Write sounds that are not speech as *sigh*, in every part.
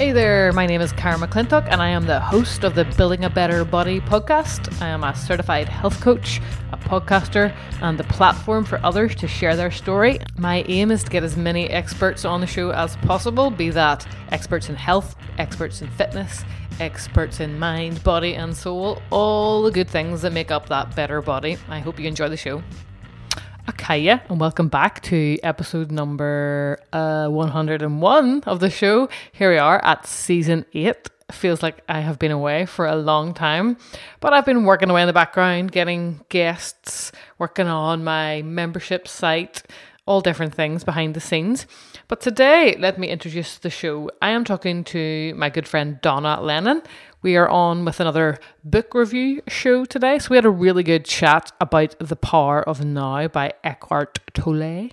Hey there, my name is Karen McClintock, and I am the host of the Building a Better Body podcast. I am a certified health coach, a podcaster, and the platform for others to share their story. My aim is to get as many experts on the show as possible be that experts in health, experts in fitness, experts in mind, body, and soul all the good things that make up that better body. I hope you enjoy the show. Akaya, and welcome back to episode number uh, 101 of the show. Here we are at season 8. Feels like I have been away for a long time, but I've been working away in the background, getting guests, working on my membership site, all different things behind the scenes. But today, let me introduce the show. I am talking to my good friend Donna Lennon. We are on with another book review show today. So we had a really good chat about The Power of Now by Eckhart Tolle. And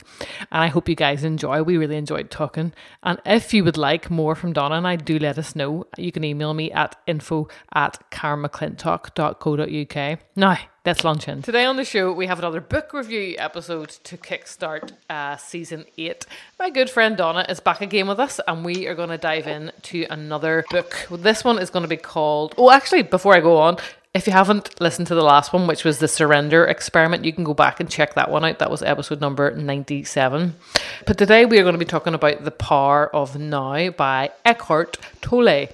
I hope you guys enjoy. We really enjoyed talking. And if you would like more from Donna and I, do let us know. You can email me at info at karenmcclintock.co.uk. Now, let's launch in. Today on the show, we have another book review episode to kickstart uh, season eight. My good friend Donna is back again with us, and we are going to dive in to another book. This one is going to be called. Oh, actually, before I go on, if you haven't listened to the last one, which was the surrender experiment, you can go back and check that one out. That was episode number 97. But today we are going to be talking about The Power of Now by Eckhart Tolle.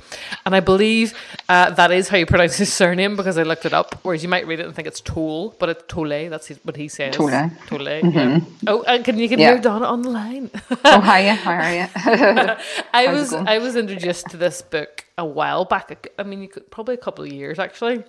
And I believe uh, that is how you pronounce his surname because I looked it up, whereas you might read it and think it's Toll, but it's Tolle. That's what he says. Tolle. Tolle. Mm-hmm. Yeah. Oh, and can you can Yeah. hear Donna on the line? oh, hiya, how are you? *laughs* I was? I was introduced to this book a while back. I mean, you could, probably a couple of years actually,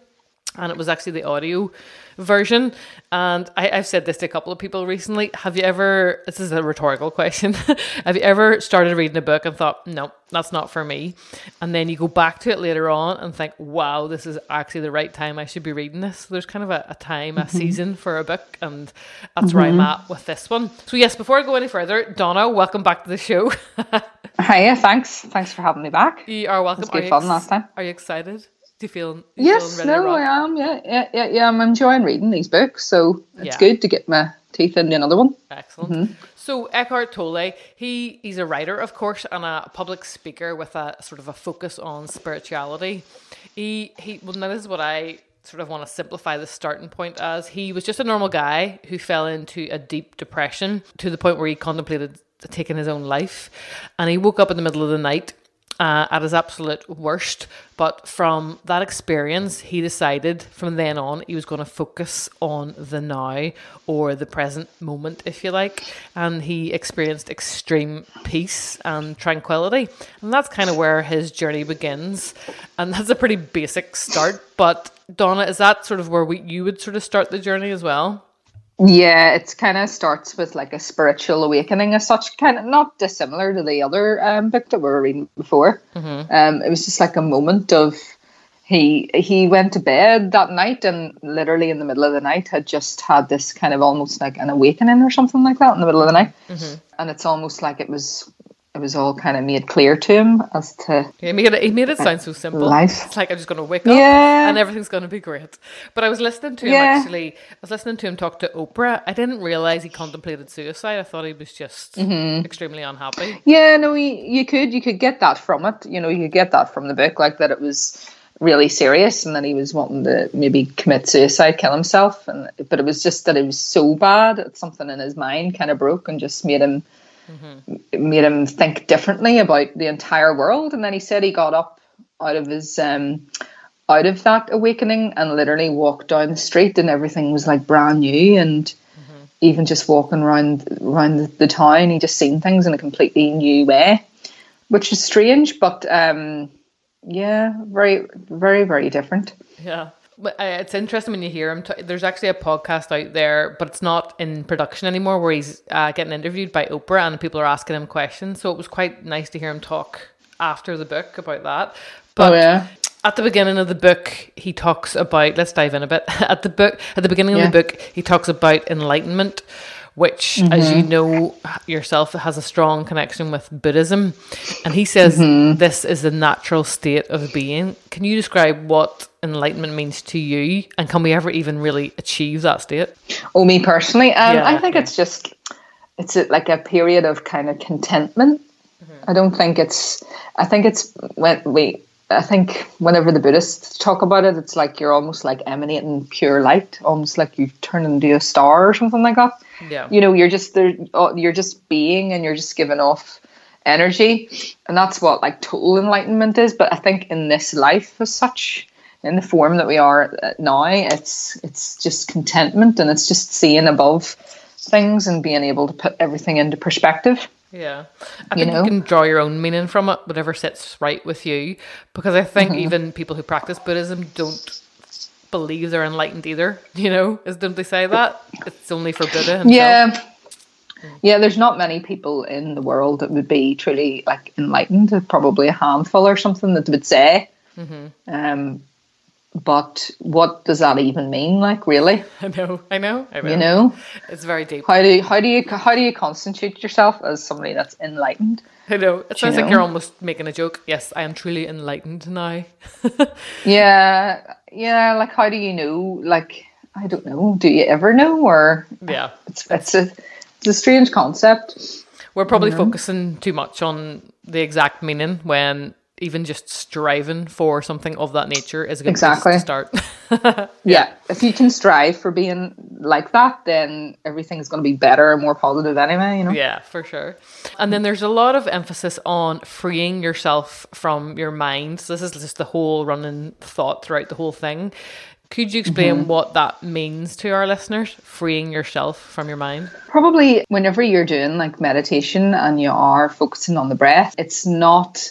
and it was actually the audio version. And I, I've said this to a couple of people recently. Have you ever? This is a rhetorical question. *laughs* have you ever started reading a book and thought, no, that's not for me, and then you go back to it later on and think, wow, this is actually the right time. I should be reading this. There's kind of a, a time, a mm-hmm. season for a book, and that's where I'm mm-hmm. at with this one. So yes, before I go any further, Donna, welcome back to the show. *laughs* hiya, thanks. Thanks for having me back. You are welcome. It was good Are fun last time. Are you excited? Do you feel? you Yes, no, rock? I am. Yeah, yeah, yeah, yeah. I'm enjoying reading these books, so it's Yeah. good to get my teeth into another one. Excellent. Mm-hmm. So Eckhart Tolle, he he's a writer, of course, and a public speaker with a sort of a focus on spirituality. He he. Well, now this is what I sort of want to simplify the starting point as. He was just a normal guy who fell into a deep depression to the point where he contemplated taking his own life, and he woke up in the middle of the night uh, at his absolute worst. But from that experience, he decided from then on he was going to focus on the now or the present moment, if you like. And he experienced extreme peace and tranquility. And that's kind of where his journey begins. And that's a pretty basic start. But Donna, is that sort of where we, you would sort of start the journey as well? Yeah, it's kind of starts with like a spiritual awakening as such, kind of not dissimilar to the other um, book that we were reading before. Um, it was just like a moment of he he went to bed that night and literally in the middle of the night had just had this kind of almost like an awakening or something like that in the middle of the night, and it's almost like it was it was all kind of made clear to him as to He made it, he made it sound so simple. Life. It's like I'm just going to wake up Yeah. and everything's going to be great. But I was listening to him Yeah. actually. I was listening to him talk to Oprah. I didn't realize he contemplated suicide. I thought he was just Mm-hmm. extremely unhappy. Yeah, no, you, you could you could get that from it. You know, you could get that from the book, like that it was really serious, and that he was wanting to maybe commit suicide, kill himself, and but it was just that it was so bad that something in his mind kind of broke and just made him made him think differently about the entire world. And then he said he got up out of his um out of that awakening and literally walked down the street, and everything was like brand new and even just walking around around the, the town, he just seen things in a completely new way, which is strange, but um, yeah, very, very, very different. Yeah. Uh, it's interesting when you hear him. T- there's actually a podcast out there, but it's not in production anymore, where he's uh, getting interviewed by Oprah and people are asking him questions. So it was quite nice to hear him talk after the book about that. But oh yeah, at the beginning of the book, he talks about. Let's dive in a bit. *laughs* At the book, at the beginning Yeah. of the book, he talks about enlightenment, which, as mm-hmm. you know yourself, has a strong connection with Buddhism. And he says mm-hmm. this is the natural state of being. Can you describe what enlightenment means to you, and can we ever even really achieve that state? oh me personally, um, Yeah, I think yeah. it's just it's a, like a period of kind of contentment. Mm-hmm. I don't think it's. I think it's when we. I think whenever the Buddhists talk about it, it's like you're almost like emanating pure light, almost like you turn into a star or something like that. Yeah. You know, you're just there. oh, You're just being, and you're just giving off energy, and that's what like total enlightenment is. But I think in this life, as such, in the form that we are now, it's it's just contentment, and it's just seeing above things and being able to put everything into perspective. Yeah. I You think know? you can draw your own meaning from it, whatever sits right with you. Because I think Mm-hmm. even people who practice Buddhism don't believe they're enlightened either. *laughs* You know, is don't they say that? It's only for Buddha himself. Yeah. Yeah, there's not many people in the world that would be truly like enlightened. Probably a handful or something that would say. Um, but what does that even mean? Like, really? *laughs* I know, I know, I know. You know, It's very deep. how do you, how do you how do you constitute yourself as somebody that's enlightened? I know. It sounds like know? you're almost making a joke. Yes, I am truly enlightened now. *laughs* Yeah, yeah. Like, how do you know? Like, I don't know. Do you ever know? Or yeah. it's it's a it's a strange concept. We're probably focusing too much on the exact meaning when even just striving for something of that nature is a good Exactly. start. *laughs* Yeah. If you can strive for being like that, then everything's going to be better and more positive anyway. You know. Yeah, for sure. And then there's a lot of emphasis on freeing yourself from your mind. So this is just the whole running thought throughout the whole thing. Could you explain Mm-hmm. what that means to our listeners? Freeing yourself from your mind. Probably whenever you're doing like meditation and you are focusing on the breath, it's not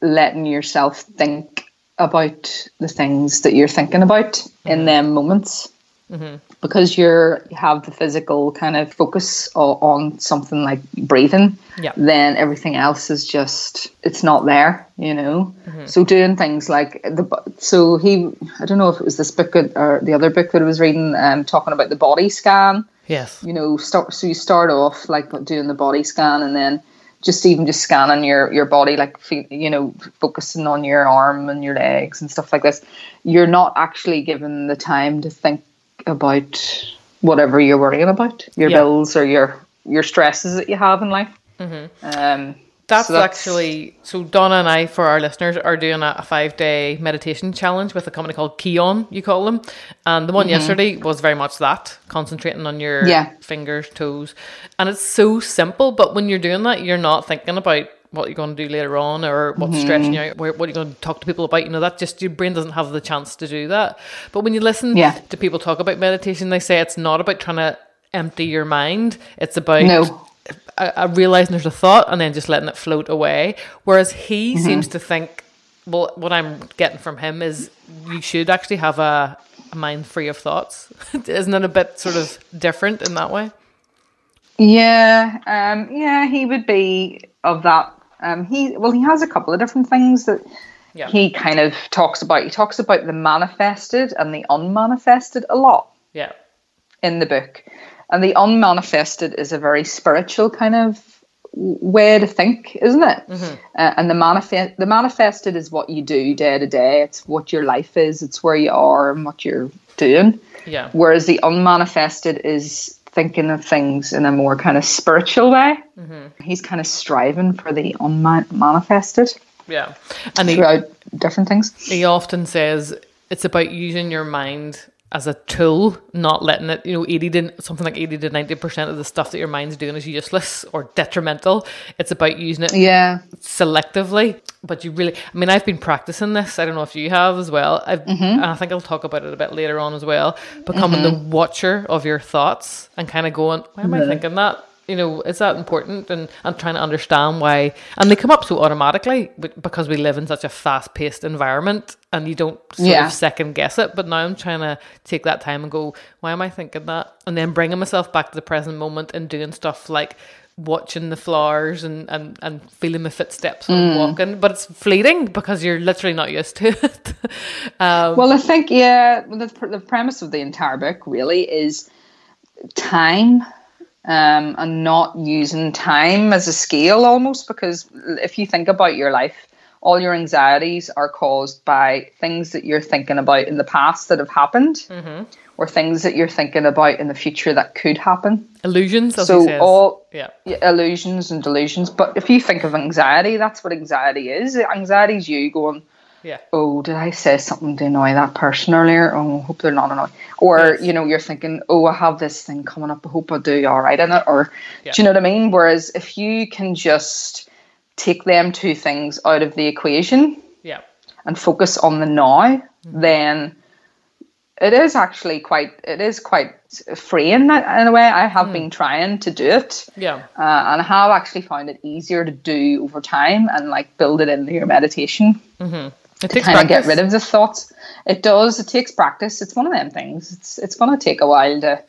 letting yourself think about the things that you're thinking about in mm-hmm. them moments. Mm-hmm. Because you're you have the physical kind of focus o- on something like breathing, Yeah. then everything else is just it's not there, you know. Mm-hmm. So doing things like the so he I don't know if it was this book or the other book that I was reading, um, talking about the body scan Yes. you know start so you start off like doing the body scan and then just even just scanning your your body like you know focusing on your arm and your legs and stuff like this you're not actually given the time to think about whatever you're worrying about your Yeah. bills or your your stresses that you have in life um That's, so actually so. Donna and I, for our listeners, are doing a, a five day meditation challenge with a company called Kion. You call them, and the one yesterday was very much that, concentrating on your Mm-hmm. Yeah. fingers, toes, and it's so simple. But when you're doing that, you're not thinking about what you're going to do later on or what's Mm-hmm. stressing you out, where, what you're going to talk to people about. You know, that just your brain doesn't have the chance to do that. But when you listen Yeah. to people talk about meditation, they say it's not about trying to empty your mind. It's about No. I, I realizing there's a thought and then just letting it float away. Whereas he seems to think, well, what I'm getting from him is you should actually have a, a mind free of thoughts. *laughs* Isn't it a bit sort of different in that way? Yeah, um, yeah, he would be of that. Um, he well, he has a couple of different things that Yeah. he kind of talks about. He talks about the manifested and the unmanifested a lot Yeah. in the book, and the unmanifested is a very spiritual kind of way to think, isn't it? Uh, and the manifest, the manifested is what you do day to day. It's what your life is. It's where you are and what you're doing. Yeah. Whereas the unmanifested is thinking of things in a more kind of spiritual way. He's kind of striving for the unmanifested Yeah. And he, throughout different things. he often says it's about using your mind as a tool, not letting it, you know, 80 to something like 80 to 90% of the stuff that your mind's doing is useless or detrimental. It's about using it Yeah. selectively, but you really, I mean, I've been practicing this. I don't know if you have as well. I've, mm-hmm. and I think I'll talk about it a bit later on as well. Becoming the mm-hmm. watcher of your thoughts and kind of going, why am I mm-hmm. thinking that? You know, is that important? And I'm trying to understand why. And they come up so automatically because we live in such a fast paced environment and you don't sort Yeah. of second guess it. But now I'm trying to take that time and go, why am I thinking that? And then bringing myself back to the present moment and doing stuff like watching the flowers and, and, and feeling my footsteps when I'm walking. But it's fleeting because you're literally not used to *laughs* it. um, Well, I think, yeah, the, the premise of the entire book really is time um, and not using time as a scale almost because if you think about your life, all your anxieties are caused by things that you're thinking about in the past that have happened. or things that you're thinking about in the future that could happen. Illusions, So all yeah. yeah, illusions and delusions. But if you think of anxiety, that's what anxiety is. Anxiety is you going, Yeah. oh, did I say something to annoy that person earlier? Oh, I hope they're not annoyed. Or, Yes. you know, you're thinking, oh, I have this thing coming up. I hope I do all right in it. Or, Yeah. do you know what I mean? Whereas if you can just take them two things out of the equation Yeah. and focus on the now, mm-hmm. then it is actually quite, it is quite freeing in a way. I have mm. been trying to do it. Yeah. Uh, and I have actually found it easier to do over time and like build it into your meditation mm-hmm. It to takes kind of get rid of the thoughts. It does. It takes practice. It's one of them things. It's it's going to take a while to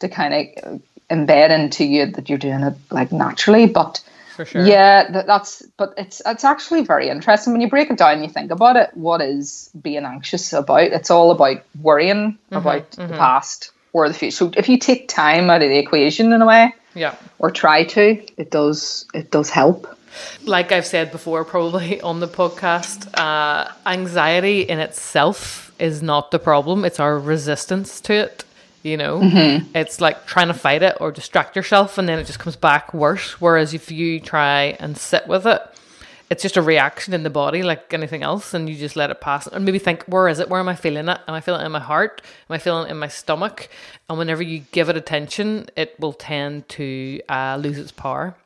to kind of embed into you that you're doing it like naturally. But For sure. yeah, that, that's. But it's it's actually very interesting when you break it down. You think about it. What is being anxious about? It's all about worrying Mm-hmm, about the past or the future. So if you take time out of the equation in a way Yeah. or try to, it does it does help. Like I've said before, probably *laughs* on the podcast, uh, anxiety in itself is not the problem. It's our resistance to it. You know, it's like trying to fight it or distract yourself, and then it just comes back worse. Whereas if you try and sit with it, it's just a reaction in the body, like anything else, and you just let it pass. And maybe think, where is it? Where am I feeling it? Am I feeling it in my heart? Am I feeling it in my stomach? And whenever you give it attention, it will tend to uh, lose its power.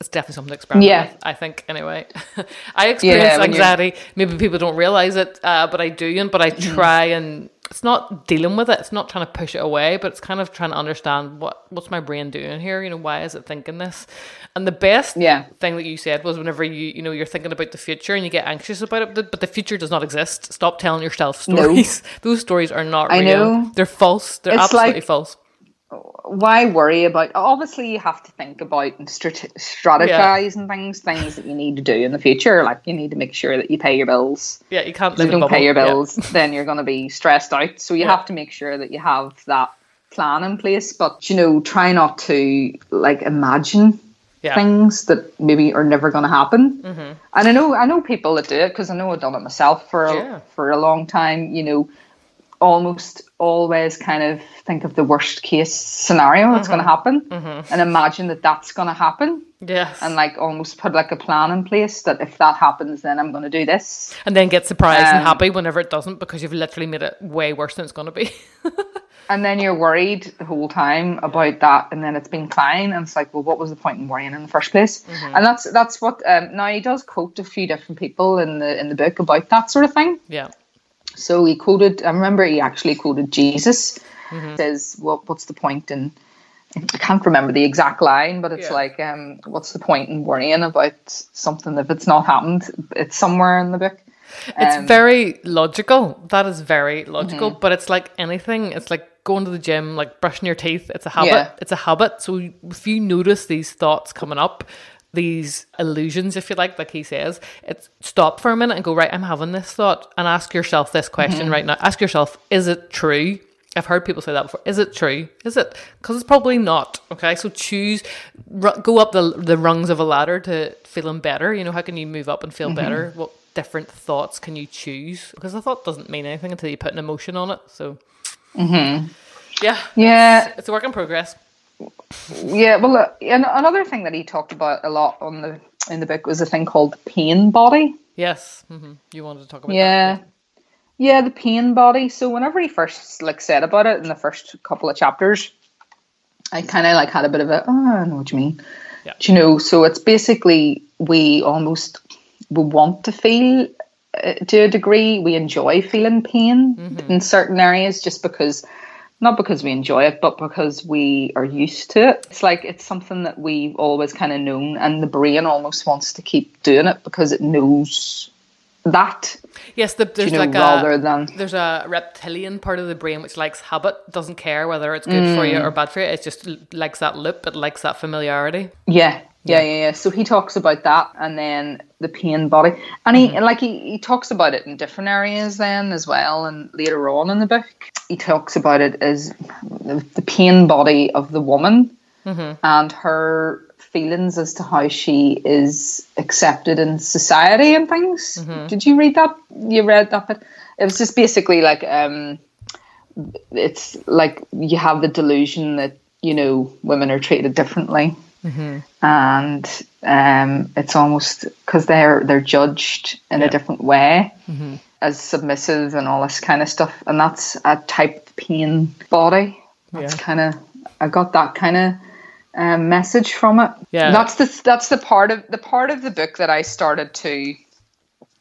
It's definitely something to experiment Yeah. with, I think, anyway. *laughs* I experience you're- anxiety. Maybe people don't realize it, uh, but I do. And But I Mm-hmm. try and it's not dealing with it. It's not trying to push it away, but it's kind of trying to understand what what's my brain doing here. You know, why is it thinking this? And the best Yeah. thing that you said was whenever you you know you're thinking about the future and you get anxious about it, but- the future does not exist. Stop telling yourself No. stories. *laughs* Those stories are not I real. know. They're false. They're It's absolutely like- false. Why worry about? Obviously, you have to think about and strate- strategize and things, things that you need to do in the future. Like you need to make sure that you pay your bills. Yeah, you can't If you don't pay your Yeah. bills, *laughs* then you're going to be stressed out. So you Yeah. have to make sure that you have that plan in place. But you know, try not to like imagine Yeah. things that maybe are never going to happen. Mm-hmm. And I know I know people that do it because I know I've done it myself for a, Yeah. for a long time. You know, almost always kind of think of the worst case scenario that's Mm-hmm. going to happen and imagine that that's going to happen Yes. and like almost put like a plan in place that if that happens then I'm going to do this. and then get surprised and Um, happy whenever it doesn't because you've literally made it way worse than it's going to be. *laughs* And then you're worried the whole time about that, and then it's been fine. And it's like, well, what was the point in worrying in the first place? Mm-hmm. And that's that's what. Um, now he does quote a few different people in the in the book about that sort of thing. yeah. So he quoted. I remember he actually quoted Jesus. Mm-hmm. Says, "Well, what's the point in?" I can't remember the exact line, but it's Yeah. like, um, "What's the point in worrying about something if it's not happened?" It's somewhere in the book. It's Um, very logical. That is very logical. Mm-hmm. But it's like anything. It's like going to the gym, like brushing your teeth. It's a habit. Yeah. It's a habit. So if you notice these thoughts coming up, these illusions, if you like, like he says, it's stop for a minute and go, right, I'm having this thought and ask yourself this question Mm-hmm. right now. Ask yourself, is it true? I've heard people say that before. Is it true? Is it? Because it's probably not. Okay, so choose, ru- go up the the rungs of a ladder to feeling better. You know, how can you move up and feel better? What different thoughts can you choose? Because a thought doesn't mean anything until you put an emotion on it. So, yeah, yeah, it's a work in progress. Yeah, well, uh, and another thing that he talked about a lot on the in the book was a thing called pain body. Yes, hmm you wanted to talk about Yeah, that. yeah, the pain body. So whenever he first like said about it in the first couple of chapters, I kind of like had a bit of a oh, I know what you mean. Yeah. Do you know? So it's basically we almost we want to feel uh, to a degree. We enjoy feeling pain Mm-hmm. in certain areas just because. Not because we enjoy it, but because we are used to it. It's like it's something that we've always kind of known, and the brain almost wants to keep doing it because it knows that. Yes, the, there's you know, like rather a than there's a reptilian part of the brain which likes habit, doesn't care whether it's good for you Mm. or bad for you. It just likes that loop. It likes that familiarity. Yeah, yeah, yeah, yeah. So he talks about that, and then the pain body, and he and like he, he talks about it in different areas then as well, and later on in the book he talks about it as the, pain body of the woman mm-hmm. and her feelings as to how she is accepted in society and things. Mm-hmm. Did you read that? You read that bit? It was just basically like um it's like you have the delusion that you know women are treated differently, and um, it's almost because they're they're judged in Yeah. a different way as submissive and all this kind of stuff, and that's a type of pain body. That's Yeah. kind of I got that kind of um, message from it. Yeah. that's the that's the part of the part of the book that I started to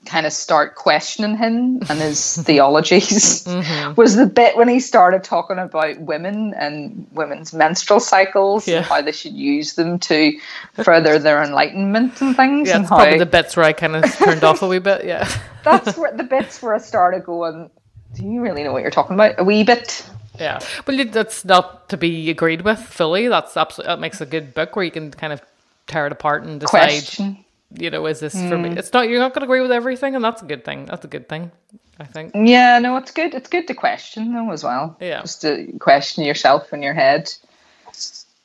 kind of start questioning him and his *laughs* theologies Mm-hmm. *laughs* was the bit when he started talking about women and women's menstrual cycles Yeah. and how they should use them to further their enlightenment and things Yeah, and how probably the bits where I kind of *laughs* turned off a wee bit. Yeah. that's where the bits where I started going do you really know what you're talking about a wee bit Yeah, well, that's not to be agreed with fully. That's absolutely that makes a good book where you can kind of tear it apart and decide. question You know, is this for me? Hmm. It's not. You're not going to agree with everything, and that's a good thing. That's a good thing, I think. Yeah, no, it's good. It's good to question though as well. Yeah. Just to question yourself in your head.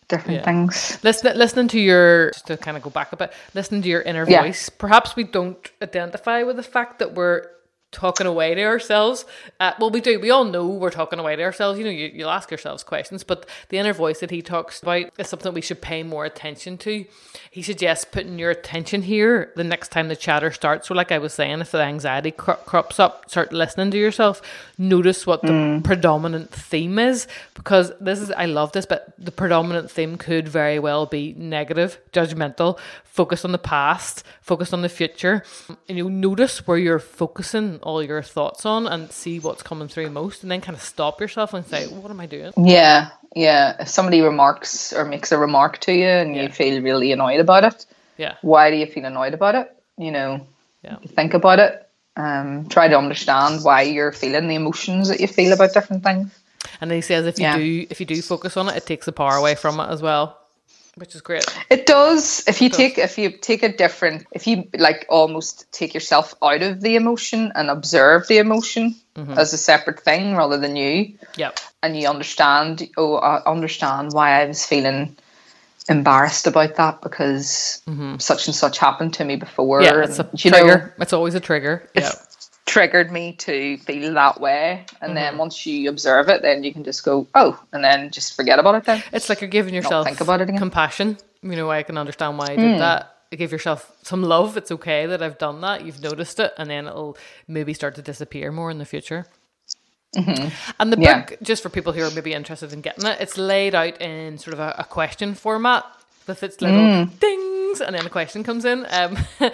Different Yeah. things. Listen, listening to your just to kind of go back a bit, listening to your inner Yeah. voice. Perhaps we don't identify with the fact that we're talking away to ourselves. Uh, well, we do. We all know we're talking away to ourselves. You know, you, you'll ask yourselves questions, but the inner voice that he talks about is something we should pay more attention to. He suggests putting your attention here the next time the chatter starts. So, like I was saying, if the anxiety cro- crops up, start listening to yourself. Notice what the predominant theme is, because this is I love this, but the predominant theme could very well be negative, judgmental, focused on the past, focused on the future, and you notice where you're focusing all your thoughts on, and see what's coming through most, and then kind of stop yourself and say, "What am I doing?" Yeah, yeah. If somebody remarks or makes a remark to you and Yeah. you feel really annoyed about it, Yeah, why do you feel annoyed about it? You know, Yeah. think about it. Um, try to understand why you're feeling the emotions that you feel about different things. and he says if you Yeah. do if you do focus on it, it takes the power away from it as well, which is great. It does. If you take if you take a different if you like almost take yourself out of the emotion and observe the emotion mm-hmm. as a separate thing rather than you, Yep. and you understand oh I understand why I was feeling embarrassed about that because mm-hmm. such and such happened to me before. Yeah, it's a trigger. know, it's always a trigger. Yeah. Triggered me to feel that way. And then Mm-hmm. once you observe it, then you can just go, oh, and then just forget about it then. It's like you're giving yourself think about it again. compassion. You know, I can understand why I did that. Give yourself some love. It's okay that I've done that. You've noticed it, and then it'll maybe start to disappear more in the future. And the Yeah. book, just for people who are maybe interested in getting it, it's laid out in sort of a, a question format with its little Mm. Dings, and then a question comes in. Um, *laughs*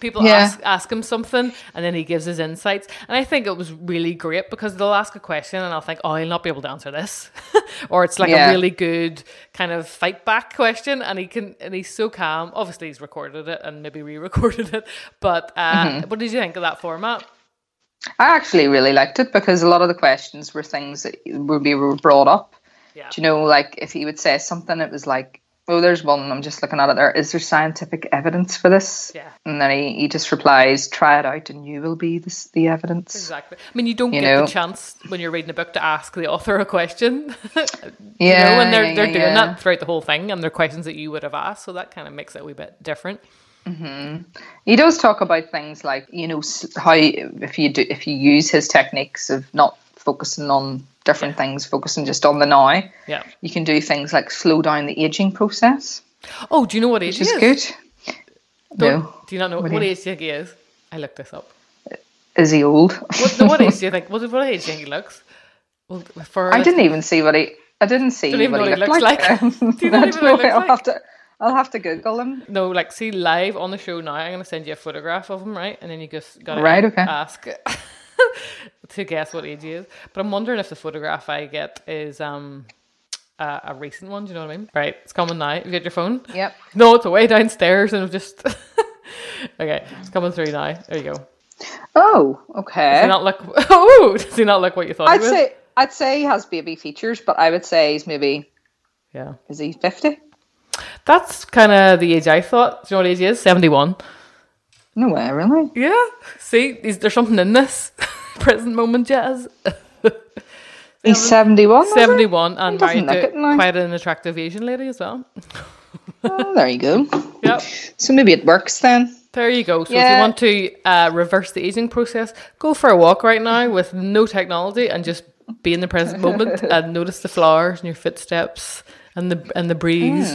people Yeah. ask ask him something, and then he gives his insights. And I think it was really great because they'll ask a question, and I'll think, oh, I'll not be able to answer this, *laughs* or it's like Yeah. a really good kind of fight back question, and he can, and he's so calm. Obviously, he's recorded it and maybe re-recorded *laughs* it, but uh, Mm-hmm. what did you think of that format? I actually really liked it because a lot of the questions were things that would be were brought up. Yeah. Do you know, like if he would say something, it was like, oh, there's one, I'm just looking at it there. Is there scientific evidence for this? Yeah. And then he, he just replies, try it out and you will be this, the evidence. Exactly. I mean, you don't You get know? the chance when you're reading a book to ask the author a question. *laughs* Yeah. you know, and they're yeah, they're doing yeah. that throughout the whole thing, and they're questions that you would have asked. So that kind of makes it a wee bit different. Mm-hmm. He does talk about things like you know how if you do if you use his techniques of not focusing on different things, focusing just on the now, Yeah. you can do things like slow down the aging process, Oh, do you know what age is is? good. Don't- No, Do you not know What what, age do you think he is? I looked this up. is he old? What, what age do you *laughs* think? What, what age do you think he looks? Well, for I didn't even see what he. I didn't see what know he what he looked looks like. like. *laughs* Do you I *laughs* not even know what he don't looks I'll have to. I'll have to Google him. No, like see live on the show now. I'm gonna send you a photograph of him, right? And then you just gotta Right, okay. ask *laughs* to guess what age he is. But I'm wondering if the photograph I get is um a, a recent one. Do you know what I mean? Right, it's coming now. You get your phone? Yep. No, it's away downstairs, and I've just *laughs* okay. It's coming through now. There you go. Oh, Does okay. he not look? *laughs* Oh, does he not look what you thought? I'd he was? say I'd say he has baby features, but I would say he's maybe yeah. is he fifty? That's kind of the age I thought. Do you know what age he is? Seventy-one. No way, really. Yeah. See, is there something in this *laughs* present moment, Jazz? *laughs* He's seventy one. 71 and doesn't married to it quite an attractive Asian lady as well. *laughs* Oh, there you go. Yep. So maybe it works then. There you go. So if you want to uh, reverse the aging process, go for a walk right now with no technology and just be in the present moment and notice the flowers and your footsteps and the and the breeze.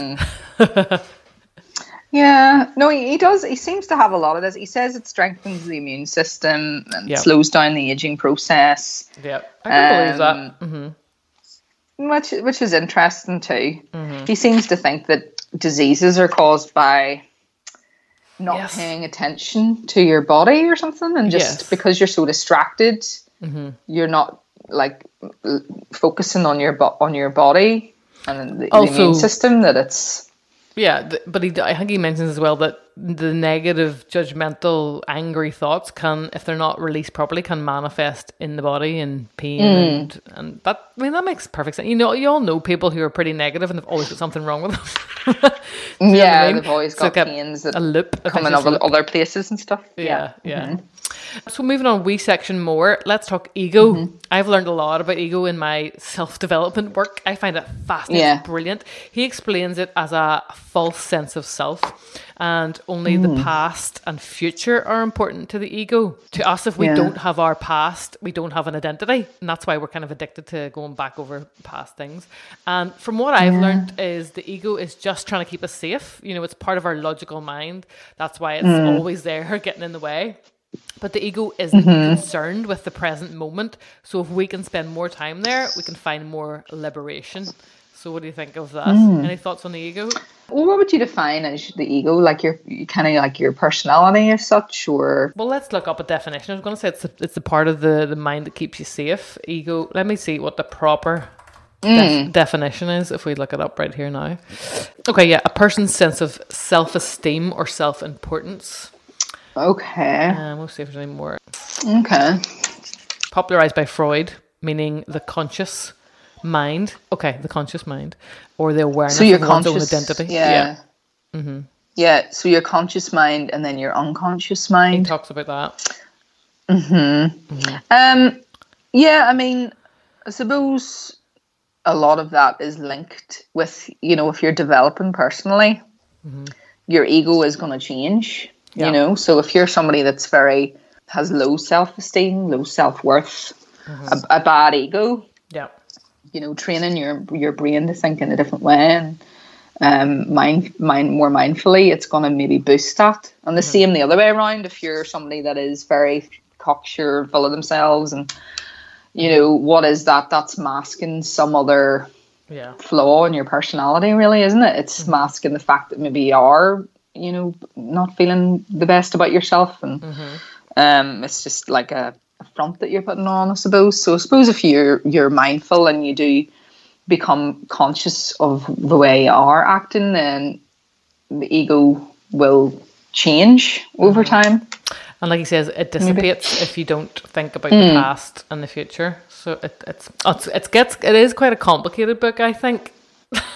Yeah, no, he, he does. He seems to have a lot of this. He says it strengthens the immune system and Yeah. slows down the aging process, yeah, I can believe Um, that. hmm which which is interesting too. Mm-hmm. He seems to think that diseases are caused by not Yes. paying attention to your body or something, and just Yes. because you're so distracted, Mm-hmm. you're not like focusing on your bo- on your body and the, the immune system. That it's Yeah, th- but he, I think he mentions as well that the negative, judgmental, angry thoughts can, if they're not released properly, can manifest in the body in pain and and that. I mean, that makes perfect sense. You know, you all know people who are pretty negative and they've always got something wrong with them. *laughs* Do you know what yeah, I mean? they've always got like a- pains that a loop, a come in other, places and stuff. Yeah, yeah. Mm-hmm. So moving on, we section more. Let's talk ego. Mm-hmm. I've learned a lot about ego in my self development work. I find it fascinating, Yeah. brilliant. He explains it as a false sense of self, and only the Mm. past and future are important to the ego. To us, if we Yeah. don't have our past, we don't have an identity, and that's why we're kind of addicted to going back over past things. And from what I've learned, is the ego is just trying to keep us safe. You know, it's part of our logical mind. That's why it's Mm. always there, *laughs* getting in the way. But the ego isn't Mm-hmm. concerned with the present moment. So if we can spend more time there, we can find more liberation. So what do you think of that? Mm. Any thoughts on the ego? Well, what would you define as the ego? Like your kind of like your personality as such, or Well, let's look up a definition. I was going to say it's the, it's the part of the, the mind that keeps you safe. Ego. Let me see what the proper def- definition is if we look it up right here now. Okay, yeah, a person's sense of self esteem or self importance. Okay, Um, we'll see if there's any more. okay, popularized by Freud, meaning the conscious mind. Okay, the conscious mind, or the awareness so your of one's own conscious identity. yeah, yeah. So your conscious mind and then your unconscious mind. he talks about that. Hmm. Um, yeah, I mean, I suppose a lot of that is linked with you know if you're developing personally, your ego is going to change. Yeah. You know, so if you're somebody that's very has low self esteem, low self worth, mm-hmm. a, a bad ego, Yeah, you know, training your your brain to think in a different way and um, mind mind more mindfully, it's going to maybe boost that. And the mm-hmm. same the other way around. If you're somebody that is very cocksure, full of themselves, and you mm-hmm. know what is that? That's masking some other yeah, flaw in your personality, really, isn't it? It's masking the fact that maybe you are, you know, not feeling the best about yourself, and um, it's just like a, a front that you're putting on, I suppose. So I suppose if you're you're mindful and you do become conscious of the way you are acting, then the ego will change over time. and like he says, it dissipates if you don't think about the Hmm. past and the future. So it, it's it's it gets it is quite a complicated book, I think.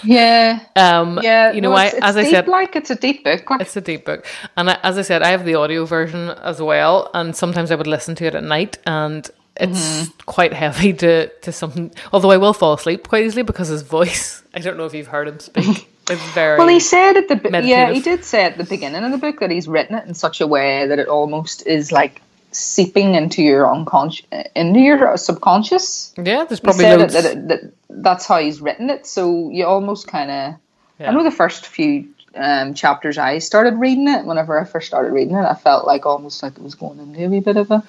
Yeah, Um, yeah. you know, no, I as I said, like it's a deep book. Like, It's a deep book. And I, as I said, I have the audio version as well. And sometimes I would listen to it at night. And it's Mm-hmm. quite heavy to, to something. Although I will fall asleep quite easily because his voice, *laughs* I don't know if you've heard him speak. *laughs* It's very. Well, he said at the be- yeah, he did say at the beginning of the book that he's written it in such a way that it almost is like seeping into your unconscious, into your subconscious. yeah, there's He probably said loads. it, that, that that's how he's written it. So you almost kind of. Yeah. I know the first few um, chapters I started reading it. Whenever I first started reading it, I felt like almost like it was going into a wee bit of a,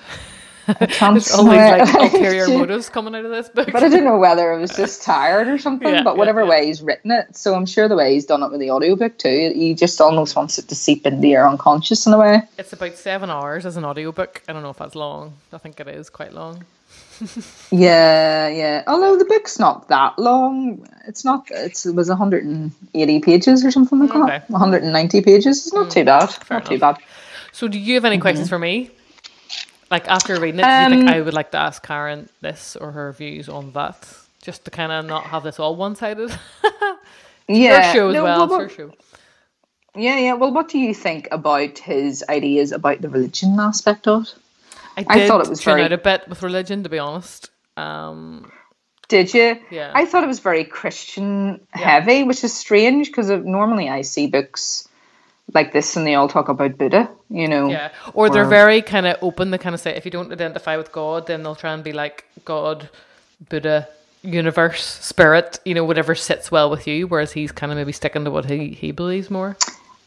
There's *laughs* always like *laughs* ulterior motives coming out of this book. But I don't know whether it was just tired or *laughs* something. Yeah, but whatever yeah. way he's written it, so I'm sure the way he's done it with the audiobook too, he just almost wants it to seep into your unconscious in a way. It's about seven hours as an audiobook. I don't know if that's long. I think it is quite long. Yeah, yeah. Although the book's not that long, it's not. It's it was 180 pages or something like Okay. that. 190 pages. It's not too bad. not too bad. So, do you have any questions Mm-hmm. for me? Like after reading it, Um, I would like to ask Karen this or her views on that, just to kind of not have this all one-sided? *laughs* Yeah. her show as no, well. well, it's show. Yeah, yeah. Well, what do you think about his ideas about the religion aspect of it? I, I thought it was very- out a bit with religion, to be honest. Um, Did you? Yeah. I thought it was very Christian heavy, which is strange because normally I see books like this and they all talk about Buddha, you know. yeah, or they're very kind of open. They kind of say if you don't identify with God, then they'll try and be like God Buddha universe spirit, you know, whatever sits well with you, whereas he's kind of maybe sticking to what he, he believes more.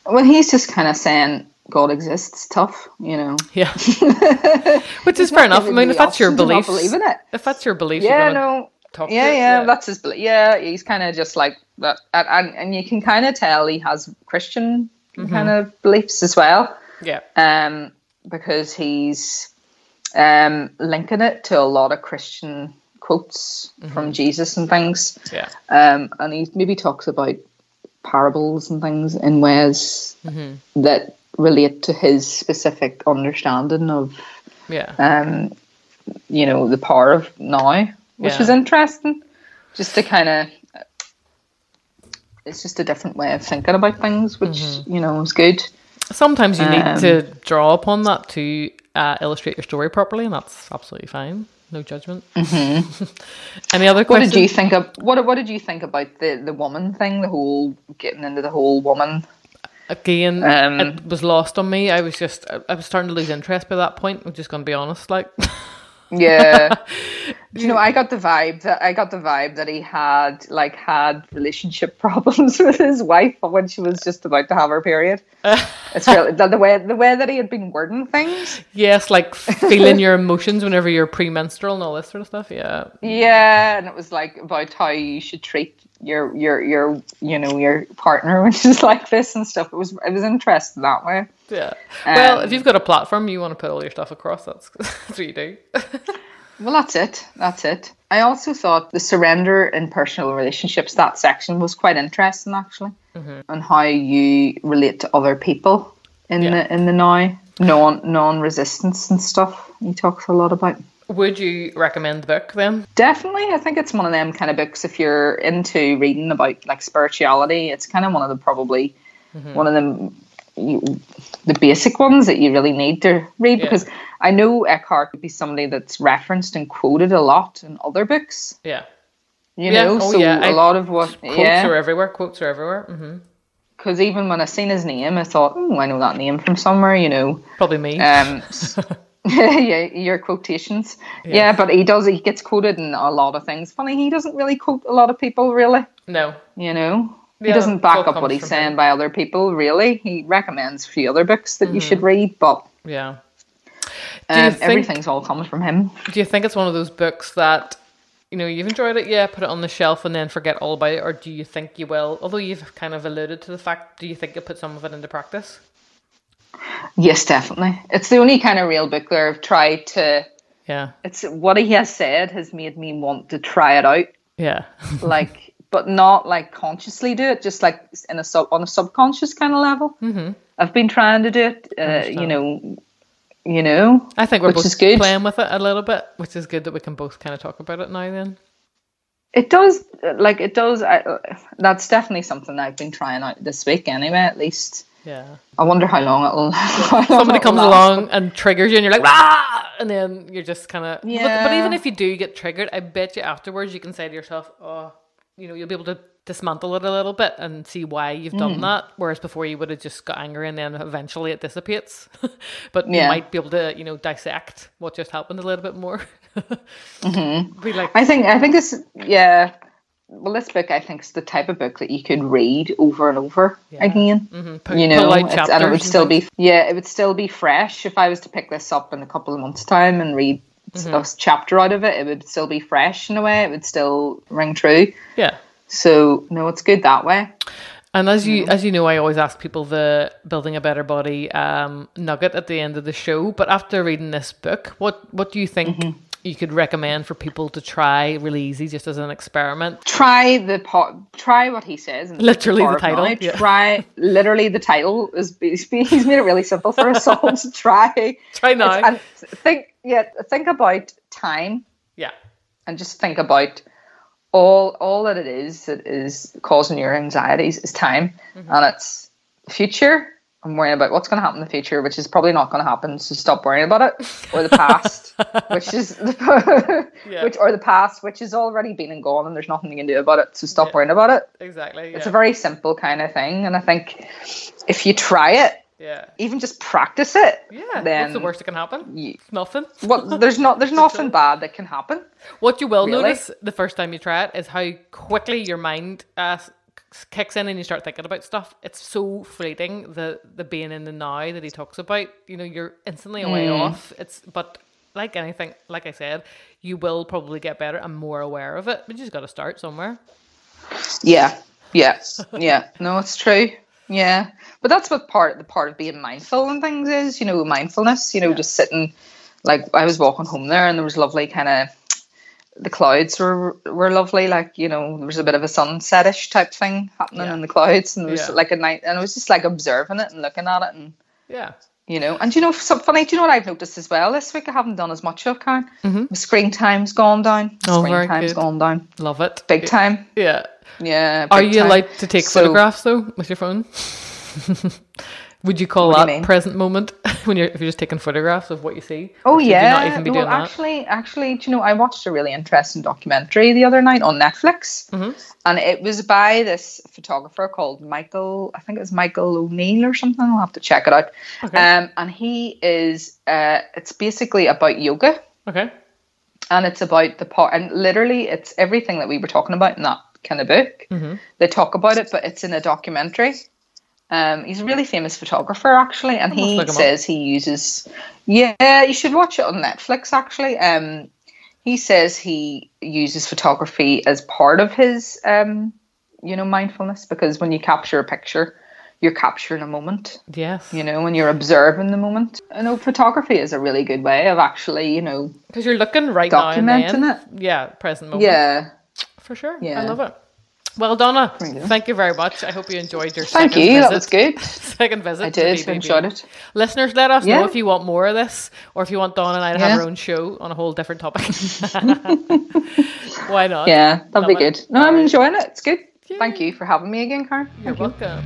Well, he's just kind of saying God exists. Tough, you know. Yeah, *laughs* which is fair enough. I mean, if that's your belief, believe in it. If that's your belief, yeah, no, talk yeah, it, yeah, that's his belief. Yeah, he's kind of just like that, and, and you can kind of tell he has Christian kind of beliefs as well. yeah, um, because he's um, linking it to a lot of Christian quotes from Jesus and things. yeah, Um, and he maybe talks about parables and things in ways that relate to his specific understanding of, yeah. um, you know, the power of now, which Yeah. is interesting. Just to kind of, it's just a different way of thinking about things, which you know is good. Sometimes you need Um, to draw upon that to uh, illustrate your story properly, and that's absolutely fine. No judgment. *laughs* Any other questions? What did you think of what? What did you think about the the woman thing? The whole getting into the whole woman. Again, Um, it was lost on me. I was just, I- I was starting to lose interest by that point. I'm just going to be honest. Like, *laughs* Yeah, *laughs* you know, I got the vibe that I got the vibe that he had like had relationship *laughs* problems with his wife when she was just about to have her period. *laughs* it's really the, the way the way that he had been wording things. yes, like feeling your emotions whenever you're premenstrual and all this sort of stuff. Yeah, Yeah, and it was like about how you should treat your your your you know your partner *laughs* when she's like this and stuff. It was it was interesting that way. yeah. well, if Um, you've got a platform, you want to put all your stuff across. That's, *laughs* that's what you do. *laughs* Well, that's it. That's it. I also thought the surrender in personal relationships, that section was quite interesting actually, on how you relate to other people in Yeah. the in the now non non resistance and stuff. He talks a lot about. Would you recommend the book then? Definitely, I think it's one of them kind of books. If you're into reading about like spirituality, it's kind of one of the probably one of them you, the basic ones that you really need to read Yeah. because I know Eckhart would be somebody that's referenced and quoted a lot in other books. Yeah. You Yeah, know, oh, so yeah, I- a lot of what Quotes yeah, are everywhere. Quotes are everywhere. hmm because even when I seen his name, I thought, oh, I know that name from somewhere. You know, Probably me. um, *laughs* *laughs* yeah, your quotations. Yeah. but he does. He gets quoted in a lot of things. Funny, he doesn't really quote a lot of people, really. no. You know, he doesn't back up what he's saying him. by other people. Really, he recommends a few other books that you Mm-hmm. should read, but Yeah. Um, think- everything's all coming from him. Do you think it's one of those books that you know you've enjoyed it, yeah, put it on the shelf and then forget all about it, or do you think you will? Although you've kind of alluded to the fact, do you think you'll put some of it into practice? Yes, definitely. It's the only kind of real book where I've tried to. Yeah, It's what he has said has made me want to try it out. yeah, *laughs* like but not like consciously do it just like in a sub on a subconscious kind of level mm-hmm. i've been trying to do it uh, you know you know I think we're both playing with it a little bit, which is good that we can both kind of talk about it now. Then, it does like it does I, that's definitely something i've been trying out this week anyway at least yeah. i wonder how long it'll *laughs* how Somebody comes along and triggers you, and you're like, ah, and then you're just kind of. But, but even if you do get triggered, I bet you afterwards you can say to yourself, oh, you know, you'll be able to dismantle it a little bit and see why you've Mm. done that. Whereas before you would have just got angry and then eventually it dissipates. *laughs* but you might be able to, you know, dissect what just happened a little bit more. *laughs* Be like, i think i think this yeah well this book i think is the type of book that you could read over and over again. Pull- you know and it would still be yeah it would still be fresh. If i was to pick this up in a couple of months time and read Mm-hmm. a chapter out of it it would still be fresh in a way. It would still ring true. Yeah. so no it's good that way. And as you as you know, I always ask people the building a better body um, nugget at the end of the show. But after reading this book, what what do you think Mm-hmm. You could recommend for people to try really easy, just as an experiment? try the pot, try what he says Literally the title, yeah. try literally the title is he's made it really simple for us *laughs* all to try Try now. and think yeah think about time Yeah, and just think about all all that it is that is causing your anxieties is time mm-hmm. and it's future i'm worrying about what's going to happen in the future which is probably not going to happen so stop worrying about it or the past *laughs* which is *laughs* Yeah. which or the past which has already been and gone and there's nothing you can do about it so stop Yeah. worrying about it exactly. it's a very simple kind of thing and i think if you try it Yeah. even just practice it. Yeah. Then What's the worst that can happen? you- Nothing. *laughs* Well, there's not there's nothing bad that can happen. What you will Really? notice the first time you try it is how quickly your mind uh, kicks in and you start thinking about stuff. It's so fleeting the the being in the now that he talks about. You know, you're instantly away Mm. off. It's but like anything, like I said, you will probably get better and more aware of it. But you just got to start somewhere. Yeah, yeah, yeah. No, it's true. Yeah, but that's what part the part of being mindful and things is. You know, mindfulness. You know, just sitting. Like I was walking home there, and there was lovely kind of. The clouds were were lovely. Like you know, there was a bit of a sunsetish type thing happening Yeah. in the clouds, and it was Yeah. like a night, and I was just like observing it and looking at it, and Yeah. you know, and you know, something funny. Do you know what I've noticed as well this week? I haven't done as much of, Karen. Mm-hmm. My screen time's gone down. Oh, screen very time's good. gone down. Love it. Big time. Yeah. Yeah. Are you time. allowed to take So- photographs though with your phone? *laughs* Would you call What you that mean? present moment *laughs* when you're if you're just taking photographs of what you see? Oh you yeah. not even be well, doing that? actually, actually, do you know, I watched a really interesting documentary the other night on Netflix, Mhm. and it was by this photographer called Michael. I think it was Michael O'Neill or something. I'll have to check it out. Okay. Um, and he is. Uh, it's basically about yoga, Okay. and it's about the part, and literally, it's everything that we were talking about in that kind of book. Mhm. They talk about it, but it's in a documentary. Um, he's a really famous photographer, actually, and he him up. says he uses. Yeah, you should watch it on Netflix. Actually, um, he says he uses photography as part of his, um, you know, mindfulness because when you capture a picture, you're capturing a moment. Yes. You know, when you're observing the moment. I know photography is a really good way of actually, you know, Because you're looking right now and then. Documenting Yeah, present moment. yeah. For sure. Yeah, I love it. Well, Donna, There you thank you very much. I hope you enjoyed your Thank second you. visit. That was good. *laughs* Second visit. I did. Enjoyed it. Listeners, let us know if you want more of this or if you want Donna and I to have our own show on a whole different topic. *laughs* *laughs* Why not? Yeah, that'd Love be good. No, I'm enjoying it. It's good. Thank you for having me again, Karen. You're Thank you. welcome.